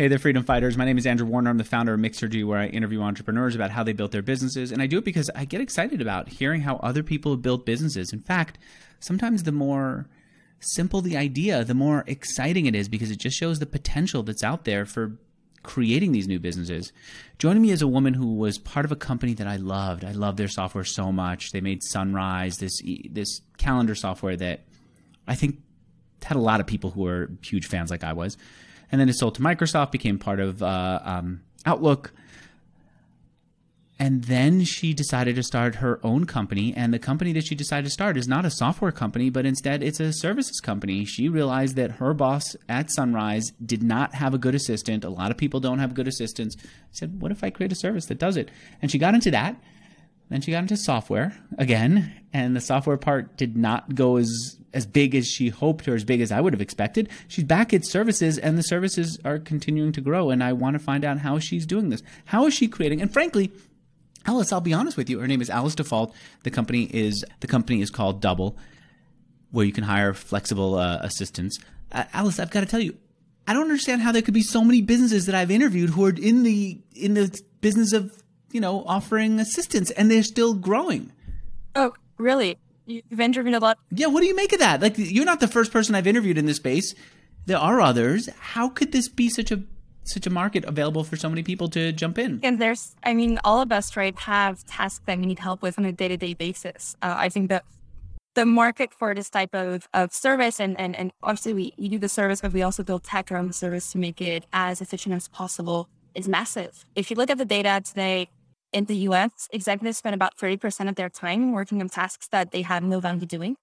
Hey there, freedom fighters. My name is Andrew Warner. I'm the founder of Mixergy, where I interview entrepreneurs about how they built their businesses. And I do it because I get excited about hearing how other people have built businesses. In fact, sometimes the more simple the idea, the more exciting it is because it just shows the potential that's out there for creating these new businesses. Joining me is a woman who was part of a company that I loved. I loved their software so much. They made Sunrise, this this calendar software that I think had a lot of people who were huge fans like I was and then it sold to Microsoft, became part of uh, um, Outlook. And then she decided to start her own company. And the company that she decided to start is not a software company, but instead it's a services company. She realized that her boss at Sunrise did not have a good assistant. A lot of people don't have good assistants. Said, What if I create a service that does it? And she got into that. Then she got into software again, and the software part did not go as as big as she hoped or as big as I would have expected. She's back at services, and the services are continuing to grow. And I want to find out how she's doing this. How is she creating? And frankly, Alice, I'll be honest with you. Her name is Alice Default. The company is the company is called Double, where you can hire flexible uh, assistants. Uh, Alice, I've got to tell you, I don't understand how there could be so many businesses that I've interviewed who are in the in the business of you know, offering assistance and they're still growing. Oh, really? You've interviewed a lot. Yeah, what do you make of that? Like, you're not the first person I've interviewed in this space. There are others. How could this be such a such a market available for so many people to jump in? And there's, I mean, all of us, right, have tasks that we need help with on a day to day basis. Uh, I think that the market for this type of, of service, and, and, and obviously we, we do the service, but we also build tech around the service to make it as efficient as possible, is massive. If you look at the data today, in the US, executives spend about 30% of their time working on tasks that they have no value doing,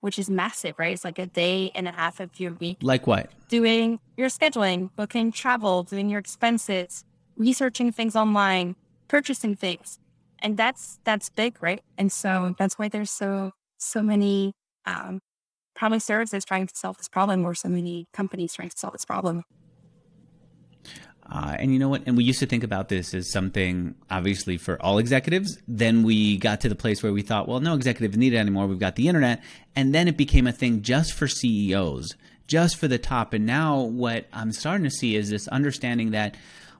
which is massive, right? It's like a day and a half of your week. Like what? Doing your scheduling, booking travel, doing your expenses, researching things online, purchasing things. And that's that's big, right? And so that's why there's so so many um, probably services trying to solve this problem or so many companies trying to solve this problem. Uh, and you know what? And we used to think about this as something obviously for all executives. Then we got to the place where we thought, well, no executives need it anymore. We've got the internet. And then it became a thing just for CEOs, just for the top. And now what I'm starting to see is this understanding that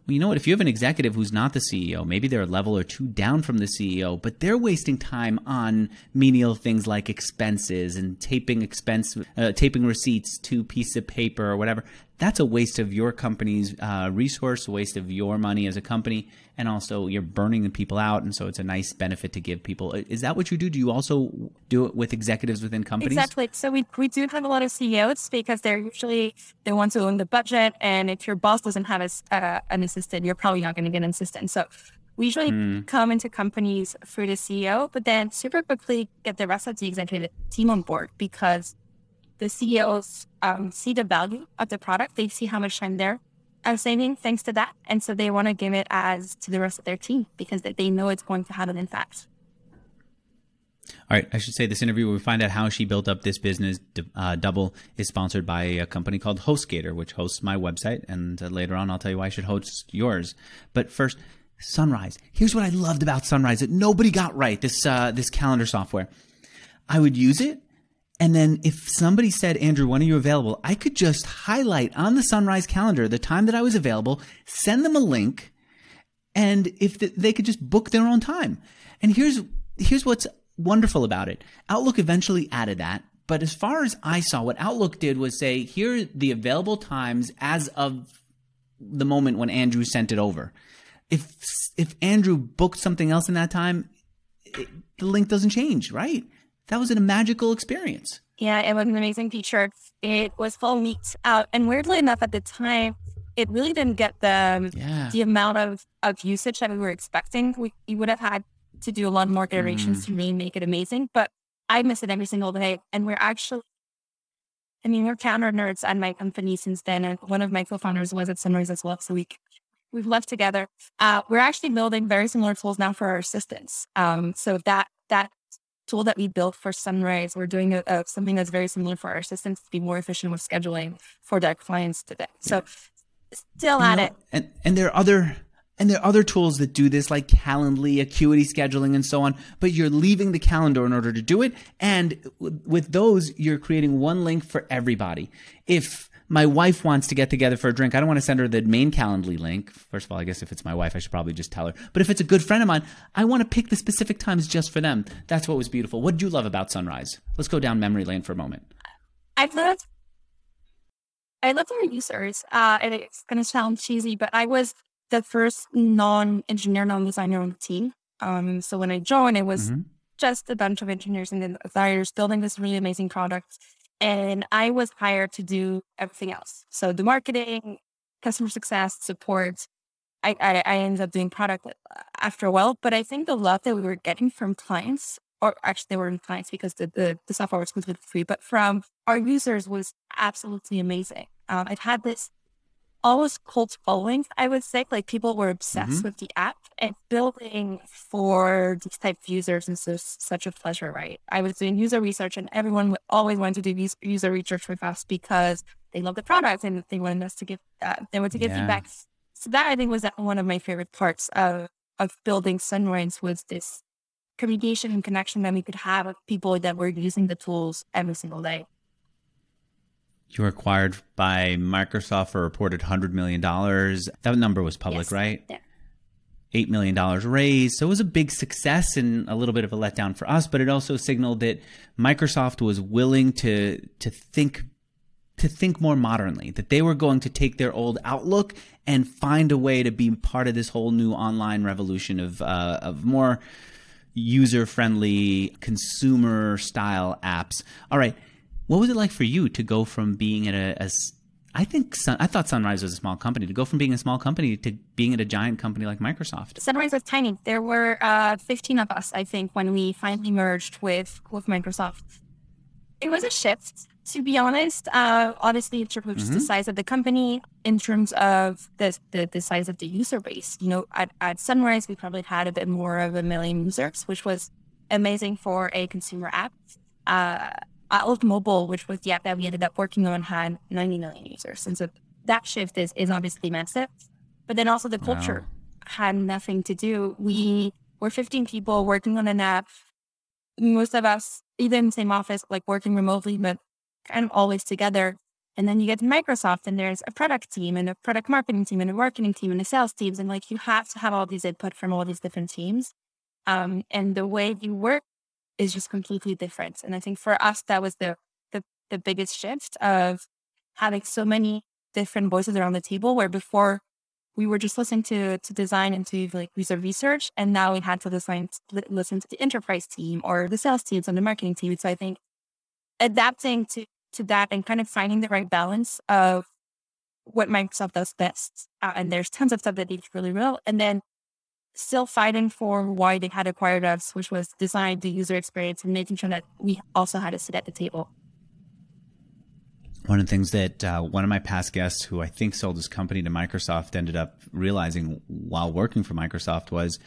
well, you know what? If you have an executive who's not the CEO, maybe they're a level or two down from the CEO, but they're wasting time on menial things like expenses and taping expense, uh, taping receipts to piece of paper or whatever. That's a waste of your company's uh, resource, a waste of your money as a company, and also you're burning the people out. And so it's a nice benefit to give people. Is that what you do? Do you also do it with executives within companies? Exactly. So we we do have a lot of CEOs because they're usually the ones who own the budget, and if your boss doesn't have a, uh, an assistant, you're probably not going to get an assistant. So we usually mm. come into companies through the CEO, but then super quickly get the rest of the executive team on board because the CEOs um, see the value of the product. They see how much time they're uh, saving thanks to that. And so they want to give it as to the rest of their team because they know it's going to have an impact. All right, I should say this interview where we find out how she built up this business. Uh, Double is sponsored by a company called HostGator, which hosts my website, and uh, later on I'll tell you why I should host yours. But first, Sunrise. Here's what I loved about Sunrise that nobody got right. This uh, this calendar software. I would use it, and then if somebody said, Andrew, when are you available? I could just highlight on the Sunrise calendar the time that I was available, send them a link, and if the, they could just book their own time. And here's here's what's wonderful about it. Outlook eventually added that, but as far as I saw, what Outlook did was say, here are the available times as of the moment when Andrew sent it over. If if Andrew booked something else in that time, it, the link doesn't change, right? That was a magical experience. Yeah, it was an amazing feature. It was full meat out, and weirdly enough, at the time, it really didn't get the yeah. the amount of, of usage that we were expecting. We, we would have had to do a lot more iterations mm. to really make it amazing. But I miss it every single day. And we're actually, I mean, we're counter nerds at my company since then. And one of my co-founders was at Sunrise as well. So we, we've left together. Uh, we're actually building very similar tools now for our assistants. Um, so that, that tool that we built for Sunrise, we're doing a, a, something that's very similar for our assistants to be more efficient with scheduling for their clients today. So still at it. And, and there are other, and there are other tools that do this, like Calendly, Acuity scheduling, and so on. But you're leaving the calendar in order to do it. And with those, you're creating one link for everybody. If my wife wants to get together for a drink. I don't want to send her the main Calendly link. First of all, I guess if it's my wife, I should probably just tell her. But if it's a good friend of mine, I want to pick the specific times just for them. That's what was beautiful. What did you love about Sunrise? Let's go down memory lane for a moment. I loved, I loved our users. Uh, and it's going to sound cheesy, but I was the first non-engineer, non-designer on the team. Um, so when I joined, it was mm-hmm. just a bunch of engineers and designers building this really amazing product and I was hired to do everything else. So the marketing, customer success, support. I, I, I ended up doing product uh, after a while, but I think the love that we were getting from clients, or actually they weren't clients because the, the, the software was completely free, but from our users was absolutely amazing. Um, I've had this almost cult following, I would say. Like people were obsessed mm-hmm. with the app and building for these type of users is just such a pleasure, right? I was doing user research and everyone would always wanted to do user research with us because they love the product and they wanted us to give, uh, they wanted to give yeah. feedback. So that I think was one of my favorite parts of, of building Sunrise was this communication and connection that we could have with people that were using the tools every single day. You were acquired by Microsoft for a reported $100 million. That number was public, yes. right? Yeah. $8 million raised. So it was a big success and a little bit of a letdown for us, but it also signaled that Microsoft was willing to, to think to think more modernly, that they were going to take their old outlook and find a way to be part of this whole new online revolution of, uh, of more user friendly consumer style apps. All right. What was it like for you to go from being at a, a I think Sun, I thought Sunrise was a small company. To go from being a small company to being at a giant company like Microsoft. Sunrise was tiny. There were uh, 15 of us, I think, when we finally merged with with Microsoft. It was a shift, to be honest. Uh, obviously, in terms of mm-hmm. the size of the company, in terms of the, the, the size of the user base. You know, at, at Sunrise, we probably had a bit more of a million users, which was amazing for a consumer app. Uh, Outlook Mobile, which was the app that we ended up working on, had 90 million users. And so that shift is, is obviously massive. But then also the culture wow. had nothing to do. We were 15 people working on an app. Most of us, either in the same office, like working remotely, but kind of always together. And then you get to Microsoft and there's a product team and a product marketing team and a marketing team and a sales teams. And like you have to have all these input from all these different teams. Um, and the way you work is just completely different. And I think for us, that was the, the, the biggest shift of having so many different voices around the table where before we were just listening to, to design and to like user research. And now we had to design, listen to the enterprise team or the sales teams and the marketing team. So I think adapting to, to that and kind of finding the right balance of what Microsoft does best. Uh, and there's tons of stuff that they do really well. And then still fighting for why they had acquired us, which was design the user experience and making sure that we also had a seat at the table. One of the things that uh, one of my past guests, who I think sold his company to Microsoft, ended up realizing while working for Microsoft was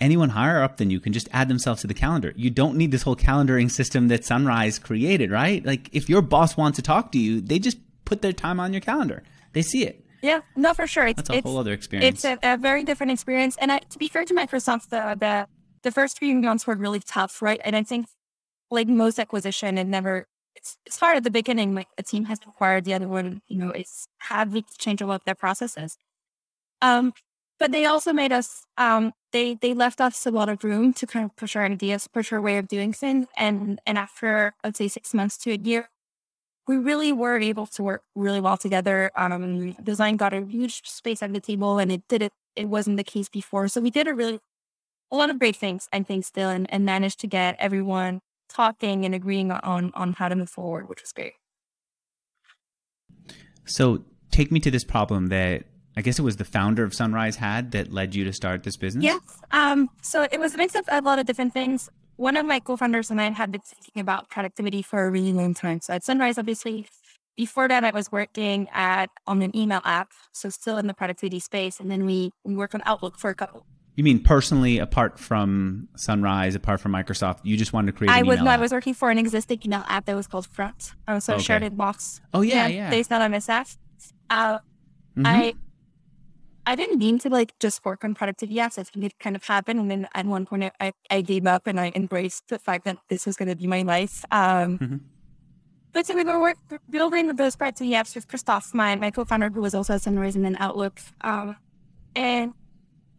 anyone higher up than you can just add themselves to the calendar. You don't need this whole calendaring system that Sunrise created, right? Like if your boss wants to talk to you, they just put their time on your calendar. They see it. Yeah, no, for sure. It's, That's a it's, whole other experience. It's a, a very different experience. And I, to be fair to Microsoft, the, the the first few months were really tough, right? And I think like most acquisition, it never it's it's hard at the beginning. Like a team has acquired the other one, you know, it's having to change a lot of their processes. Um, but they also made us um they they left us a lot of room to kind of push our ideas, push our way of doing things. And and after I'd say six months to a year, we really were able to work really well together. Um, design got a huge space at the table, and it did it. It wasn't the case before, so we did a really a lot of great things. I think still, and, and managed to get everyone talking and agreeing on on how to move forward, which was great. So, take me to this problem that I guess it was the founder of Sunrise had that led you to start this business. Yes. Um, so it was a mix of a lot of different things one of my co-founders and I had been thinking about productivity for a really long time. So at Sunrise, obviously, before that, I was working at on an email app, so still in the productivity space. And then we we worked on Outlook for a couple. You mean personally, apart from Sunrise, apart from Microsoft, you just wanted to create? I was no, I was working for an existing email app that was called Front. I was so okay. shared in box. Oh yeah, yeah. yeah. Based on MSF. Uh, mm-hmm. I I didn't mean to like just work on productivity apps. I think it kind of happened. And then at one point I, I gave up and I embraced the fact that this was going to be my life. Um, mm-hmm. but so we were work, building the those productivity apps with Christoph, my, my co-founder, who was also at Sunrise and Outlook. Um, and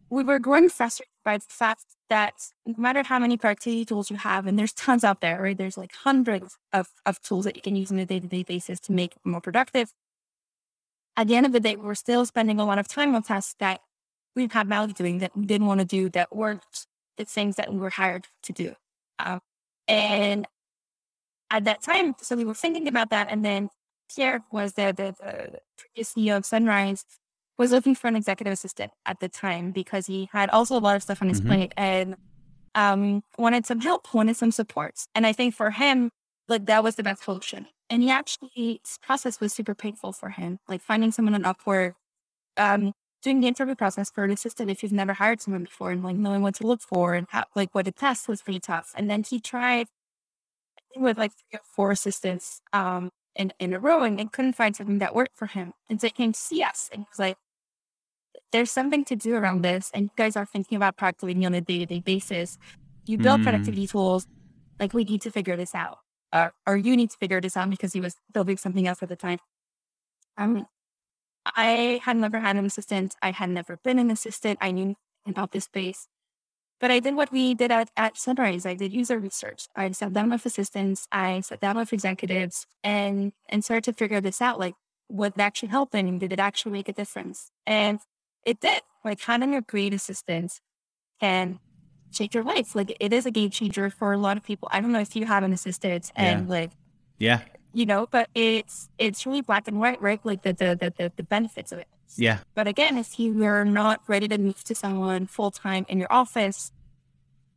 we were growing frustrated by the fact that no matter how many productivity tools you have, and there's tons out there, right? There's like hundreds of, of tools that you can use on a day-to-day basis to make more productive. At the end of the day, we're still spending a lot of time on tasks that we've had value doing that we didn't want to do that weren't the things that we were hired to do. Um, and at that time, so we were thinking about that. And then Pierre was the, the, the previous CEO of Sunrise, was looking for an executive assistant at the time because he had also a lot of stuff on his mm-hmm. plate and um, wanted some help, wanted some support. And I think for him, like that was the best solution. And he actually, this process was super painful for him, like finding someone on Upwork, um, doing the interview process for an assistant if you've never hired someone before and like knowing what to look for and how, like what to test was pretty tough. And then he tried with like three or four assistants um, in, in a row and, and couldn't find something that worked for him. And so he came to see us and he was like, there's something to do around this. And you guys are thinking about productivity on a day to day basis. You build mm. productivity tools. Like, we need to figure this out. Uh, or you need to figure this out because he was building something else at the time. Um, I had never had an assistant. I had never been an assistant. I knew about this space. But I did what we did at, at Sunrise. I did user research. I sat down with assistants. I sat down with executives and and started to figure this out. Like, what actually helped and did it actually make a difference? And it did. Like having a great assistant can change your life. Like it is a game changer for a lot of people. I don't know if you have an assistant and yeah. like yeah, you know, but it's it's really black and white, right? Like the the the, the, the benefits of it. Yeah. But again, if you are not ready to move to someone full time in your office,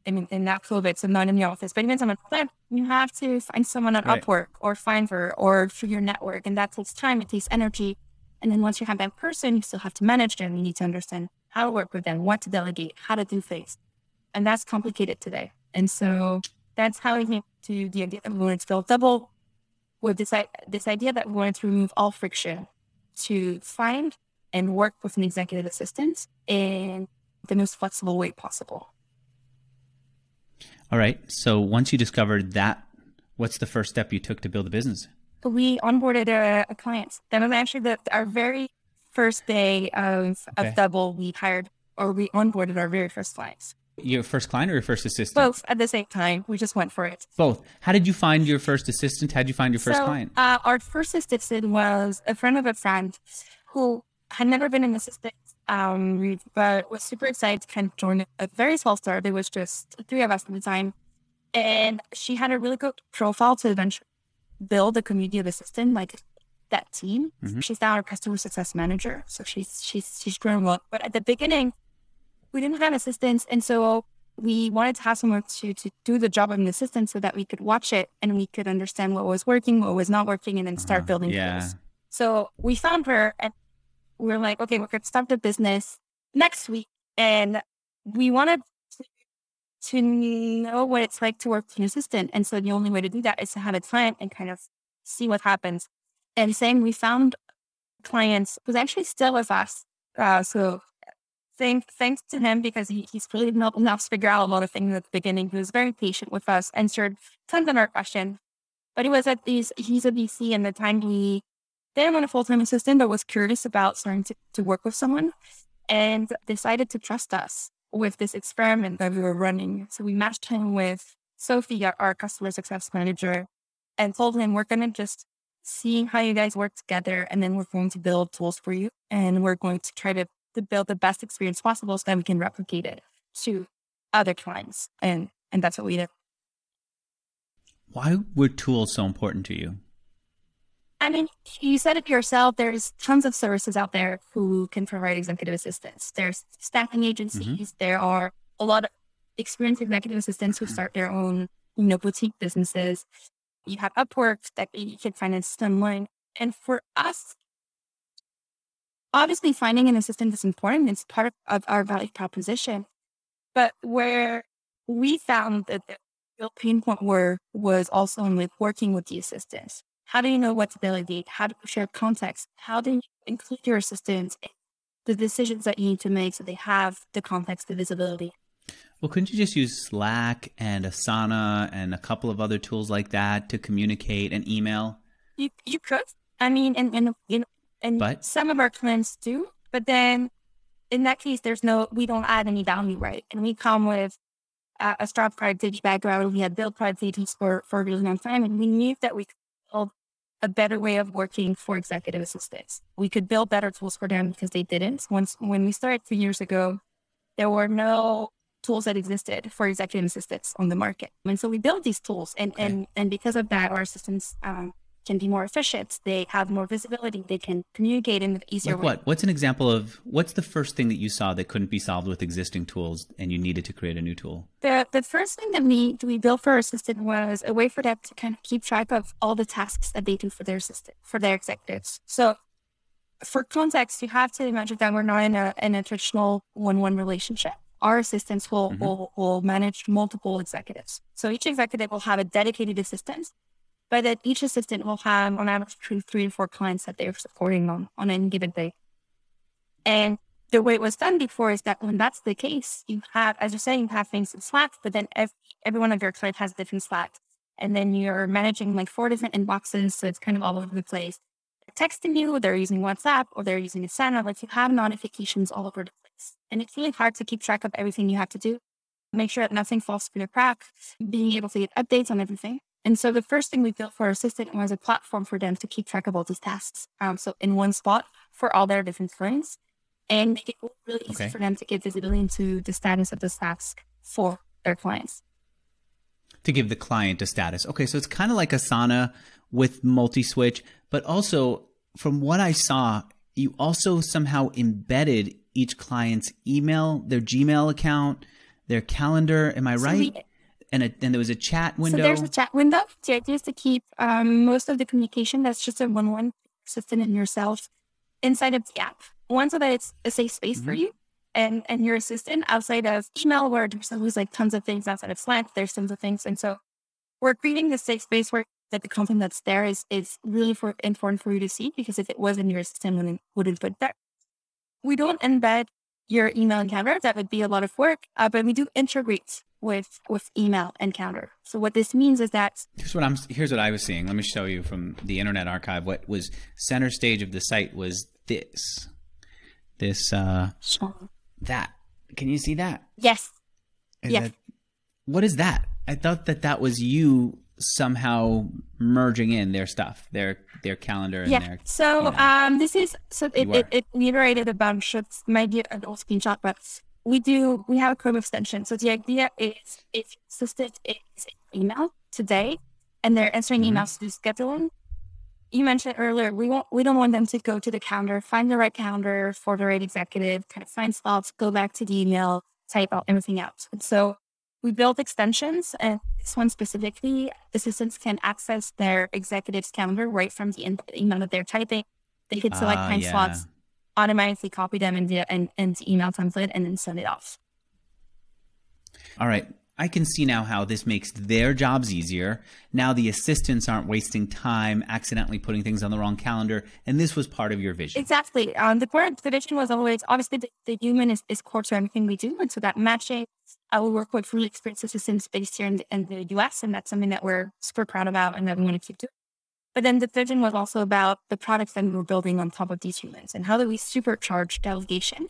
I mean, in that COVID, so not in the office, but even someone full you have to find someone on right. Upwork or Fiverr or through your network, and that takes time. It takes energy. And then once you have that person, you still have to manage them. You need to understand how to work with them, what to delegate, how to do things. And that's complicated today. And so that's how we came to the idea that we wanted to build double with this, this idea that we wanted to remove all friction to find and work with an executive assistant in the most flexible way possible. All right. So once you discovered that, what's the first step you took to build a business? we onboarded a, a client. That was actually the, our very first day of, okay. of Double. We hired or we onboarded our very first clients. Your first client or your first assistant? Both at the same time. We just went for it. Both. How did you find your first assistant? How did you find your first so, client? Uh, our first assistant was a friend of a friend who had never been an assistant, um, but was super excited to kind of join a very small startup. It was just three of us at the time. And she had a really good profile to eventually build a community of assistant like that team. Mm-hmm. She's now our customer success manager, so she's she's she's grown well. But at the beginning, we didn't have assistants, and so we wanted to have someone to to do the job of an assistant so that we could watch it and we could understand what was working, what was not working, and then start uh, building yeah. tools. So we found her, and we are like, okay, we're gonna start the business next week, and we wanted to know what it's like to work with an assistant. And so the only way to do that is to have a client and kind of see what happens. And saying we found clients was actually still with us. Uh, so thank, thanks to him because he, he's really helped us figure out a lot of things at the beginning. He was very patient with us, answered tons of our questions. But he was at these, he's a VC and the time he didn't want a full-time assistant, but was curious about starting to, to work with someone and decided to trust us with this experiment that we were running. So we matched him with Sophie, our customer success manager, and told him, we're going to just see how you guys work together. And then we're going to build tools for you. And we're going to try to, to build the best experience possible so that we can replicate it to other clients. And, and that's what we did. Why were tools so important to you? I mean, you said it yourself. There's tons of services out there who can provide executive assistance. There's staffing agencies. Mm-hmm. There are a lot of experienced executive assistants who start their own, you know, boutique businesses. You have Upwork that you can find assistant online. And for us, obviously finding an assistant is important. It's part of our value proposition. But where we found that the real pain point were was also in with working with the assistants. How do you know what to delegate? How do you share context? How do you include your assistants in the decisions that you need to make so they have the context, the visibility? Well, couldn't you just use Slack and Asana and a couple of other tools like that to communicate and email? You you could. I mean, and and you know, and but? some of our clients do, but then in that case, there's no we don't add any value, right? And we come with uh, a strong productivity background. We had built productivity for for a really long time, and we knew that we could build a better way of working for executive assistants. We could build better tools for them because they didn't. Once when we started three years ago, there were no tools that existed for executive assistants on the market. And so we built these tools and, okay. and, and because of that, our assistants um, can be more efficient. They have more visibility. They can communicate in an easier like way. What? What's an example of what's the first thing that you saw that couldn't be solved with existing tools and you needed to create a new tool? The the first thing that we we built for our assistant was a way for them to kind of keep track of all the tasks that they do for their assistant, for their executives. So for context, you have to imagine that we're not in a in a traditional one-one relationship our assistants will, mm-hmm. will, will manage multiple executives. So each executive will have a dedicated assistant, but that each assistant will have on average three, three to four clients that they're supporting on, on any given day. And the way it was done before is that when that's the case, you have, as you're saying, you have things in Slack, but then every, every one of your clients has a different Slack. And then you're managing like four different inboxes. So it's kind of all over the place. They're texting you, they're using WhatsApp, or they're using Asana. Like you have notifications all over the place. and it's really hard to keep track of everything you have to do. Make sure that nothing falls through the crack, being able to get updates on everything. And so the first thing we built for our assistant was a platform for them to keep track of all these tasks. Um, so in one spot for all their different clients and make it really easy okay. for them to get visibility into the status of the task for their clients. To give the client a status. Okay, so it's kind of like Asana with multi switch, but also from what I saw, you also somehow embedded each client's email, their Gmail account, their calendar. Am I so right? We, and, a, and there was a chat window. So there's a chat window. The idea is to keep um, most of the communication that's just a one-one assistant and yourself inside of the app. One, so that it's a safe space mm-hmm. for you and and your assistant outside of email, where there's always like tons of things outside of Slack. There's tons of things, and so we're creating this safe space where that the content that's there is is really for, important for you to see because if it wasn't your assistant, wouldn't wouldn't put there we don't embed your email encounter. That would be a lot of work, uh, but we do integrate with with email encounter. So what this means is that here's what I'm here's what I was seeing. Let me show you from the Internet Archive. What was center stage of the site was this, this uh, that. Can you see that? Yes. Is yes. That, what is that? I thought that that was you somehow merging in their stuff, their their calendar and yeah. their. So you know, um, this is so it, it, it iterated a bunch. It's maybe an old screenshot, but we do we have a Chrome extension. So the idea is if assistant is email today and they're answering mm-hmm. emails to scheduling. You mentioned earlier we want we don't want them to go to the calendar, find the right calendar for the right executive, kind of find slots, go back to the email, type out everything out. And so we build extensions, and this one specifically, assistants can access their executive's calendar right from the email that they're typing. They can select uh, time yeah. slots, automatically copy them in the, in, in email template, and then send it off. All right. I can see now how this makes their jobs easier. Now the assistants aren't wasting time accidentally putting things on the wrong calendar. And this was part of your vision. Exactly. Um, the part the vision was always obviously the, the human is, is core to everything we do. And so that matching, I will work with really experienced assistants based here in the, in the US. And that's something that we're super proud about and that we want to keep doing. But then the vision was also about the products that we were building on top of these humans and how do we supercharge delegation,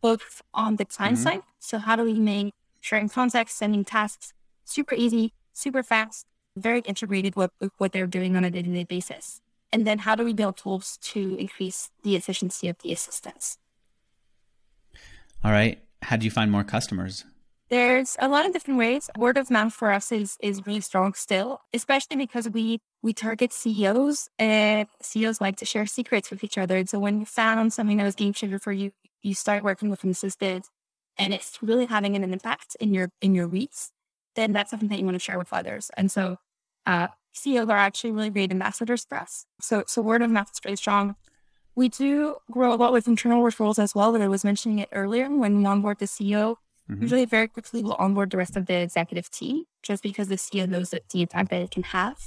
both on the client mm-hmm. side. So how do we make sharing context, sending tasks, super easy, super fast, very integrated with, with what they're doing on a day-to-day basis. And then how do we build tools to increase the efficiency of the assistance? All right. How do you find more customers? There's a lot of different ways. Word of mouth for us is is really strong still, especially because we we target CEOs and CEOs like to share secrets with each other. And so when you found something that was game changer for you, you start working with an assistant and it's really having an impact in your in your reach, then that's something that you want to share with others. And so uh, CEOs are actually really great ambassadors for us. So so word of mouth is very strong. We do grow a lot with internal referrals as well. That I was mentioning it earlier. When we onboard the CEO, mm-hmm. usually very quickly we'll onboard the rest of the executive team, just because the CEO knows that the impact that it can have.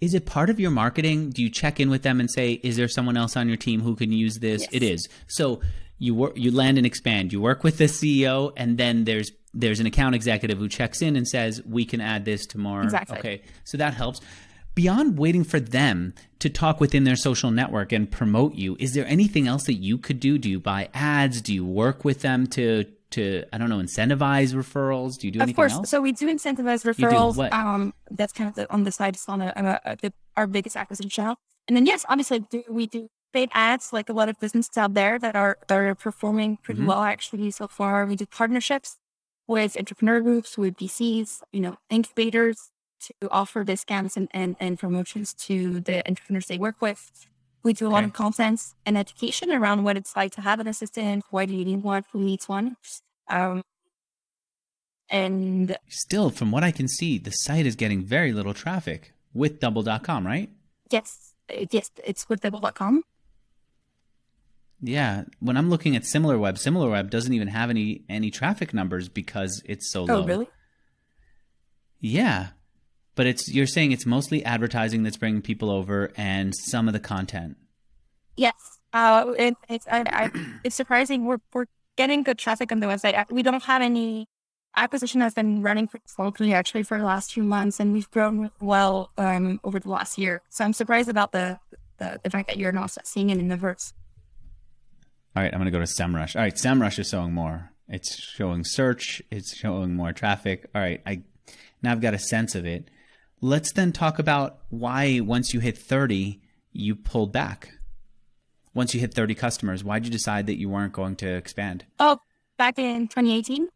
Is it part of your marketing? Do you check in with them and say, "Is there someone else on your team who can use this?" Yes. It is. So you work, you land and expand. You work with the CEO, and then there's there's an account executive who checks in and says, "We can add this tomorrow." Exactly. Okay, so that helps. beyond waiting for them to talk within their social network and promote you, is there anything else that you could do? Do you buy ads? Do you work with them to to I don't know incentivize referrals? Do you do of anything course. else? So we do incentivize referrals. Do um, that's kind of the, on the side. It's on a, a, a, our biggest acquisition channel. And then yes, obviously do, we do paid ads like a lot of businesses out there that are that are performing pretty mm-hmm. well actually so far. We do partnerships with entrepreneur groups, with VCs, you know, incubators to offer discounts and, and, and promotions to the entrepreneurs they work with. We do a lot of content and education around what it's like to have an assistant, why do you need one, who needs one. Um, and still, from what I can see, the site is getting very little traffic with double.com, right? Yes. Yes, it's with double.com. Yeah, when I'm looking at SimilarWeb, SimilarWeb doesn't even have any any traffic numbers because it's so oh, low. Oh, really? Yeah, but it's you're saying it's mostly advertising that's bringing people over and some of the content. Yes, uh, it, it's I, I, it's surprising. We're we're getting good traffic on the website. We don't have any acquisition has been running pretty slowly actually for the last few months, and we've grown well um, over the last year. So I'm surprised about the the, the fact that you're not seeing it in the verse. All right, I'm going to go to SEMrush. All right, SEMrush is showing more. It's showing search. It's showing more traffic. All right, I now I've got a sense of it. Let's then talk about why once you hit 30, you pulled back. Once you hit 30 customers, why did you decide that you weren't going to expand? Oh, back in 2018.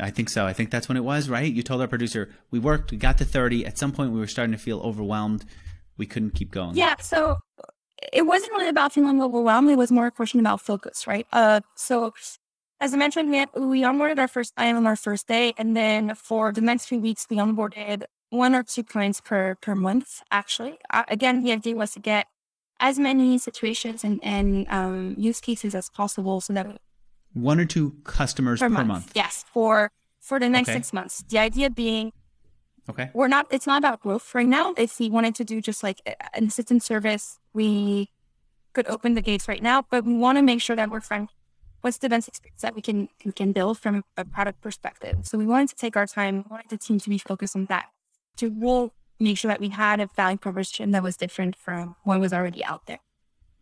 I think so. I think that's when it was, right? You told our producer, we worked, we got to 30. At some point, we were starting to feel overwhelmed. We couldn't keep going. Yeah. So it wasn't really about feeling overwhelmed. It was more a question about focus, right? Uh, so as I mentioned, we, had, we onboarded our first client on our first day. And then for the next few weeks, we onboarded one or two clients per, per month, actually. Uh, again, the idea was to get as many situations and, and um, use cases as possible so that one or two customers per, per month. month. Yes, for for the next okay. six months. The idea being Okay. We're not, it's not about growth right now. If we wanted to do just like an assistant service, we could open the gates right now, but we want to make sure that we're friend. What's the best experience that we can we can build from a product perspective? So we wanted to take our time, we wanted the team to be focused on that, to we'll make sure that we had a value proposition that was different from what was already out there.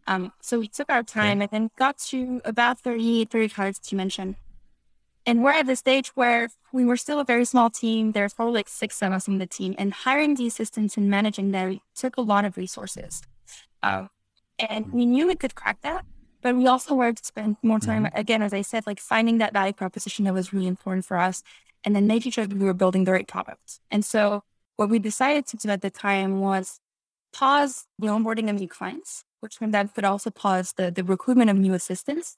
Um, so we took our time okay. and then got to about 30, 30 cards to mention. And we're at the stage where we were still a very small team. There's probably like six of us on the team, and hiring the assistants and managing them took a lot of resources. Um, and we knew we could crack that, but we also wanted to spend more time, mm-hmm. again, as I said, like finding that value proposition that was really important for us, and then making sure that we were building the right product. And so, what we decided to do at the time was pause the onboarding of new clients, which meant that could also pause the, the recruitment of new assistants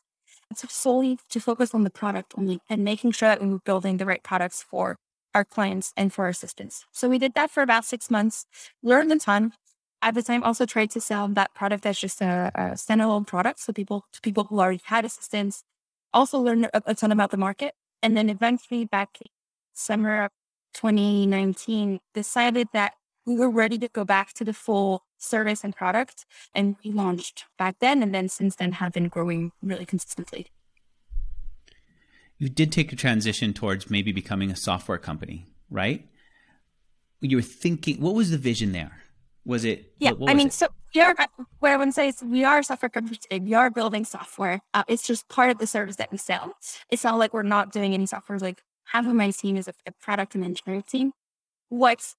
to solely to focus on the product only and making sure that we were building the right products for our clients and for our assistants. So we did that for about six months, learned a ton. At the time, also tried to sell that product as just a, a standalone product. So people to people who already had assistance also learned a, a ton about the market. And then eventually back summer of 2019, decided that we were ready to go back to the full service and product. And we launched back then. And then since then have been growing really consistently. You did take a transition towards maybe becoming a software company, right? You were thinking, what was the vision there? Was it? Yeah, what, what I mean, it? so we are, what I would say is we are software company today. We are building software. Uh, it's just part of the service that we sell. It's not like we're not doing any software. Like half of my team is a, a product and engineering team. What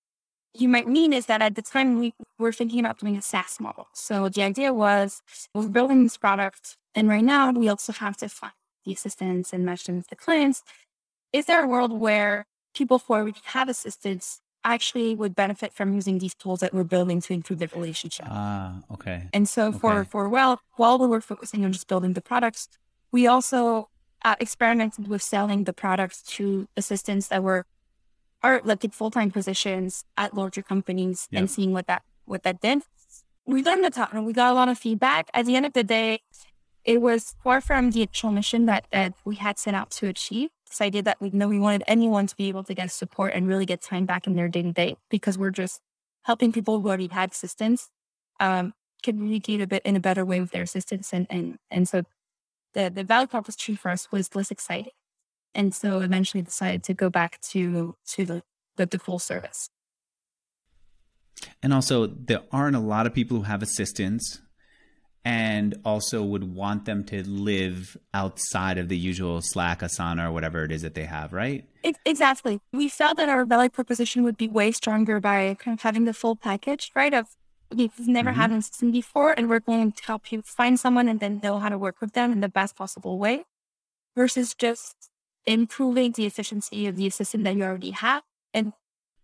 you might mean is that at the time we were thinking about doing a SaaS model. So the idea was we're building this product, and right now we also have to find the assistants and match them with the clients. Is there a world where people who already have assistants actually would benefit from using these tools that we're building to improve the relationship? Ah, okay. And so okay. for for well, while we were focusing on just building the products, we also uh, experimented with selling the products to assistants that were are like in full-time positions at larger companies and seeing what that what that did. We learned a ton and we got a lot of feedback. At the end of the day, it was far from the actual mission that, that we had set out to achieve. Idea that we know we wanted anyone to be able to get support and really get time back in their day to day because we're just helping people who already had assistance um, communicate a bit in a better way with their assistants. And, and, and so the, the value proposition for us was less exciting and so eventually decided to go back to to the, the, the full service. And also, there aren't a lot of people who have assistants and also would want them to live outside of the usual Slack, Asana, or whatever it is that they have, right? Exactly. We felt that our value proposition would be way stronger by kind of having the full package, right? Of we've never mm-hmm. had an assistant before, and we're going to help you find someone and then know how to work with them in the best possible way, versus just improving the efficiency of the assistant that you already have, and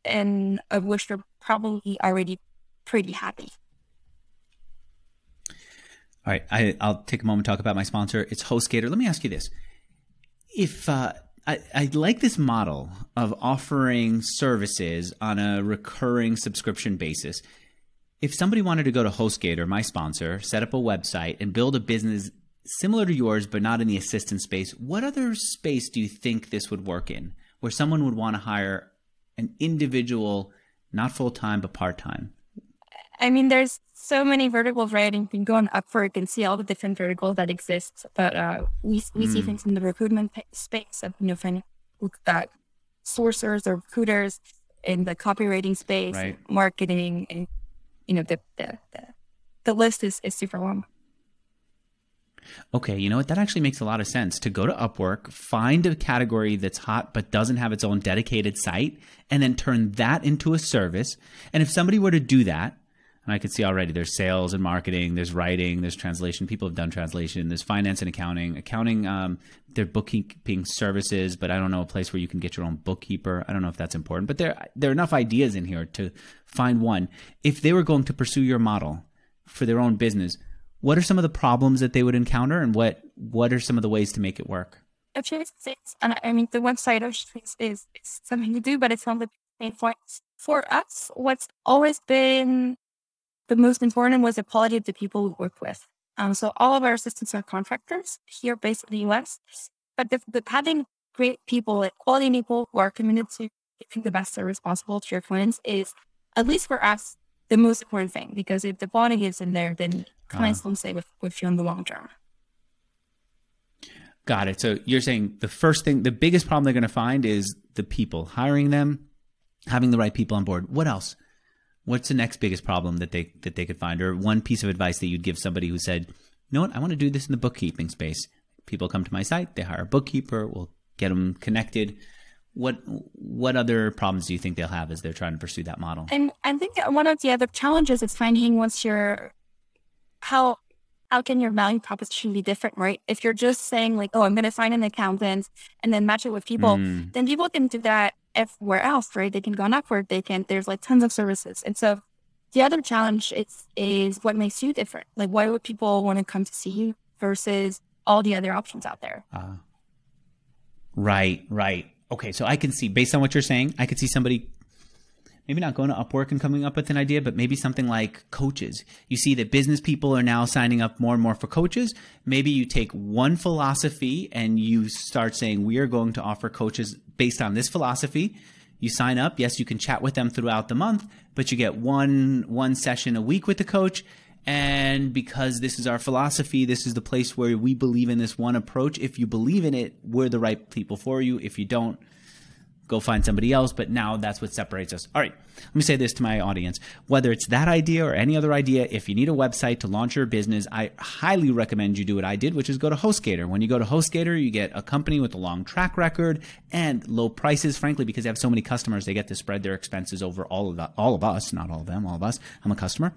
and of which you're probably already pretty happy. All right, I, will take a moment to talk about my sponsor. It's HostGator. Let me ask you this: If uh, I, I like this model of offering services on a recurring subscription basis, if somebody wanted to go to HostGator, my sponsor, set up a website and build a business similar to yours but not in the assistant space, what other space do you think this would work in? Where someone would want to hire an individual, not full time but part time? I mean, there's so many verticals, right? And you can go on Upwork and see all the different verticals that exist. But uh, we we mm. see hmm. things in the recruitment space of you know finding uh, sourcers or recruiters in the copywriting space, right. marketing, and you know the the the, the list is is super long. Okay, you know what? That actually makes a lot of sense to go to Upwork, find a category that's hot but doesn't have its own dedicated site, and then turn that into a service. And if somebody were to do that, and I could see already there's sales and marketing, there's writing, there's translation. People have done translation. There's finance and accounting. Accounting, um, they're bookkeeping services, but I don't know a place where you can get your own bookkeeper. I don't know if that's important, but there there are enough ideas in here to find one. If they were going to pursue your model for their own business, what are some of the problems that they would encounter, and what what are some of the ways to make it work? And I mean the website is, is, is something to do, but it's not the main point. For us, what's always been the most important was the quality of the people we work with. Um, so all of our assistants are contractors here based in the US, but the, the, having great people, like quality people who are committed to giving the best service possible to your clients is, at least for us, the most important thing. Because if the quality is in there, then clients don't stay with, with you in the long term. Got it. So you're saying the first thing, the biggest problem they're going to find is the people, hiring them, having the right people on board. What else? What's the next biggest problem that they that they could find, or one piece of advice that you'd give somebody who said, "You know what? I want to do this in the bookkeeping space." People come to my site, they hire a bookkeeper, we'll get them connected. What what other problems do you think they'll have as they're trying to pursue that model? And I think one of the other challenges is finding once you're how how can your value proposition be different, right? If you're just saying like, oh, I'm going to find an accountant and then match it with people, mm. then people can do that everywhere else, right? They can go on Upwork, they can, there's like tons of services. And so the other challenge is, is what makes you different? Like, why would people want to come to see you versus all the other options out there? Uh, right, right. Okay, so I can see, based on what you're saying, I could see somebody maybe not going to Upwork and coming up with an idea, but maybe something like coaches. You see that business people are now signing up more and more for coaches. Maybe you take one philosophy and you start saying, we are going to offer coaches based on this philosophy. You sign up. Yes, you can chat with them throughout the month, but you get one, one session a week with the coach. And because this is our philosophy, this is the place where we believe in this one approach. If you believe in it, we're the right people for you. If you don't, go find somebody else. But now that's what separates us. All right, let me say this to my audience. Whether it's that idea or any other idea, if you need a website to launch your business, I highly recommend you do what I did, which is go to HostGator. When you go to HostGator, you get a company with a long track record and low prices, frankly, because they have so many customers, they get to spread their expenses over all of the, all of us, not all of them, all of us. I'm a customer.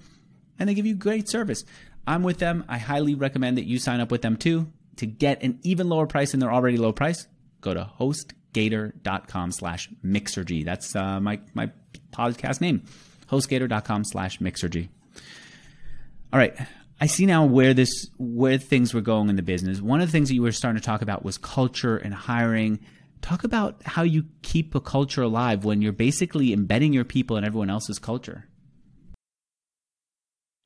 And they give you great service. I'm with them. I highly recommend that you sign up with them too. To get an even lower price than their already low price, go to host hostgator.com slash mixergy. That's uh, my, my podcast name, hostgator.com slash mixergy. All right. I see now where this where things were going in the business. One of the things that you were starting to talk about was culture and hiring. Talk about how you keep a culture alive when you're basically embedding your people in everyone else's culture.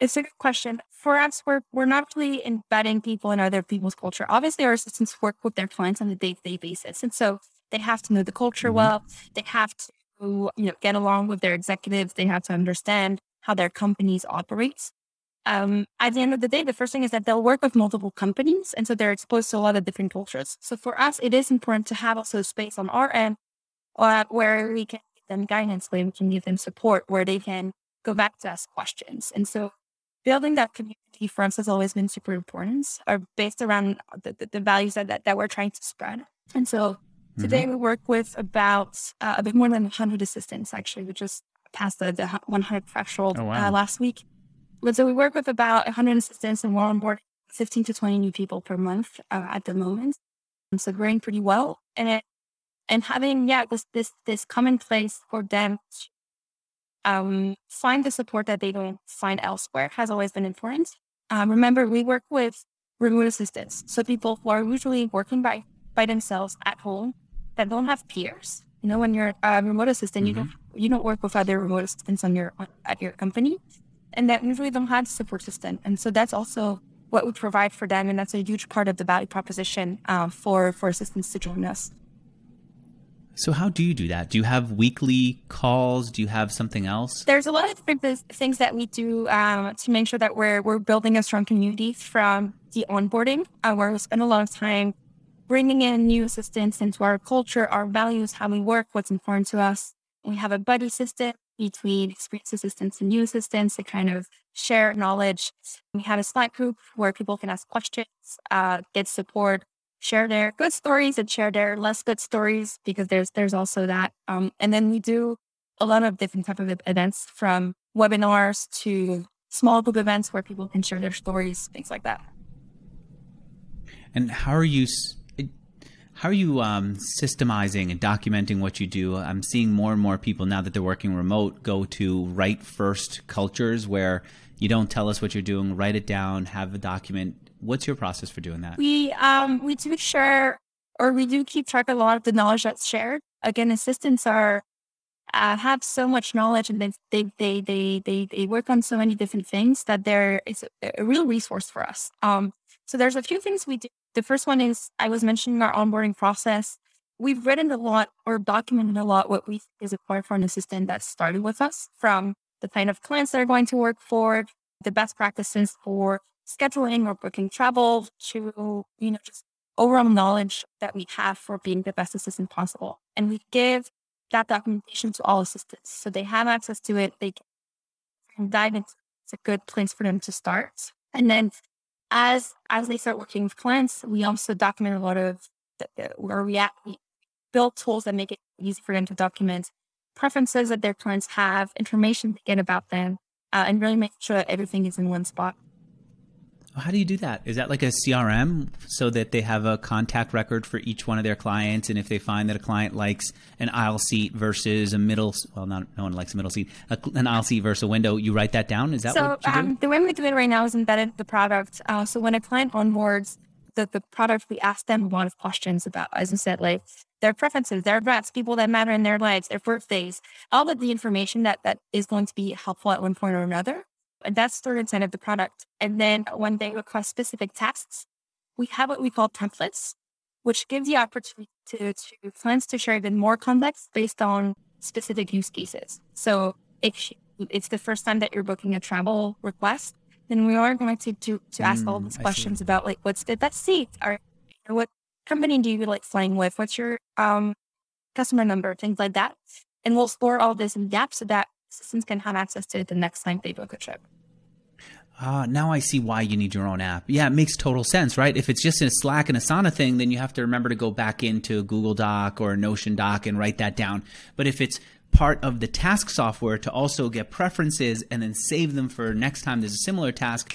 It's a good question. For us, we're we're not really embedding people in other people's culture. Obviously, our assistants work with their clients on a day-to-day basis, and so they have to know the culture mm-hmm. well. They have to, you know, get along with their executives. They have to understand how their companies operate. Um, at the end of the day, the first thing is that they'll work with multiple companies, and so they're exposed to a lot of different cultures. So for us, it is important to have also space on our end uh, where we can give them guidance, where we can give them support, where they can go back to ask questions. And so building that community for us has always been super important, are based around the, the, the values that, that, that, we're trying to spread. And so today mm-hmm. we work with about uh, a bit more than 100 assistants, actually. We just passed the, the 100 threshold oh, wow. uh, last week. But so we work with about 100 assistants and we're on board 15 to 20 new people per month uh, at the moment. And so growing pretty well. And it, and having, yeah, this, this, this common place for them to um, find the support that they don't find elsewhere has always been important. Um, remember, we work with remote assistants. So people who are usually working by, by themselves at home that don't have peers. You know, when you're a remote assistant, mm-hmm. you don't you don't work with other remote assistants on your at your company, and that usually don't have support system. And so that's also what we provide for them, and that's a huge part of the value proposition uh, for for assistants to join us. So how do you do that? Do you have weekly calls? Do you have something else? There's a lot of things that we do um, to make sure that we're we're building a strong community from the onboarding, uh, where we spend a lot of time bringing in new assistants into our culture, our values, how we work, what's important to us. We have a buddy system between experienced assistants and new assistants to kind of share knowledge. We have a Slack group where people can ask questions, uh, get support, share their good stories and share their less good stories because there's there's also that. Um, and then we do a lot of different type of events from webinars to small group events where people can share their stories, things like that. And how are you? How are you um, systemizing and documenting what you do? I'm seeing more and more people now that they're working remote go to write first cultures where you don't tell us what you're doing, write it down, have a document, What's your process for doing that? We um we do share or we do keep track of a lot of the knowledge that's shared. Again, assistants are uh, have so much knowledge and they, they they they they they work on so many different things that there is a, a real resource for us. Um, so there's a few things we do. The first one is I was mentioning our onboarding process. We've written a lot or documented a lot what we is required for an assistant that started with us, from the kind of clients they're going to work for, the best practices for scheduling or booking travel to, you know, just overall knowledge that we have for being the best assistant possible. And we give that documentation to all assistants. So they have access to it. They can dive into it. it's a good place for them to start. And then as as they start working with clients, we also document a lot of where we, at, we build tools that make it easy for them to document preferences that their clients have, information to get about them, uh, and really make sure that everything is in one spot. How do you do that? Is that like a CRM so that they have a contact record for each one of their clients? And if they find that a client likes an aisle seat versus a middle, well, not no one likes a middle seat, a, an aisle seat versus a window, you write that down. Is that so? What you do? Um, the way we do it right now is embedded the product. Uh, so when a client onboards the the product, we ask them a lot of questions about, as I said, like their preferences, their address, people that matter in their lives, their birthdays, all of the information that that is going to be helpful at one point or another. And that's the inside of the product. And then when they request specific tasks, we have what we call templates, which gives the opportunity to, to clients to share even more context based on specific use cases. So if it's the first time that you're booking a travel request, then we are going to to, to ask mm, all these questions about like what's the best seat or what company do you like flying with? What's your um, customer number? Things like that. And we'll explore all this in depth so that assistants can have access to it the next time they book a trip. Uh, now I see why you need your own app. Yeah, it makes total sense, right? If it's just a Slack and Asana thing, then you have to remember to go back into Google Doc or Notion Doc and write that down. But if it's part of the task software to also get preferences and then save them for next time there's a similar task,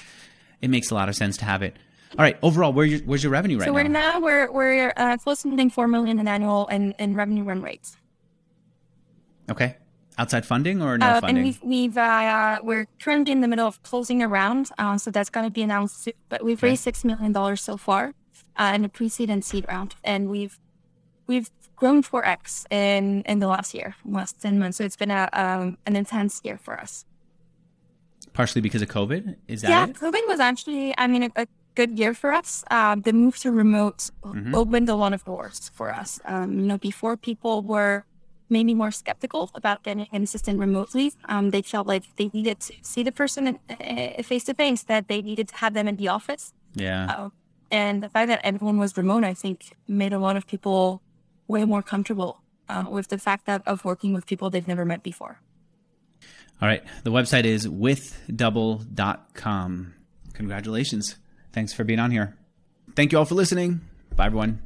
it makes a lot of sense to have it. All right, overall, where your, where's your revenue right so now? So we're now we're we're uh, close to hitting four million in annual and in, in revenue run rates. Okay, outside funding or no uh, funding? And we've, we've uh, we're currently in the middle of closing a round, uh, so that's going to be announced soon. But we've okay. raised six million dollars so far uh, in a pre-seed and seed round, and we've we've grown four x in in the last year, last ten months. So it's been a um, an intense year for us. Partially because of COVID, is that yeah? It? COVID was actually, I mean, a, a good year for us. Uh, the move to remote mm-hmm. opened a lot of doors for us. Um, you know, before people were maybe more skeptical about getting an assistant remotely. Um, they felt like they needed to see the person face to face, that they needed to have them in the office. Yeah. Uh, and the fact that everyone was remote, I think, made a lot of people way more comfortable uh, with the fact that of working with people they've never met before. All right. The website is withdouble.com. Congratulations. Thanks for being on here. Thank you all for listening. Bye, everyone.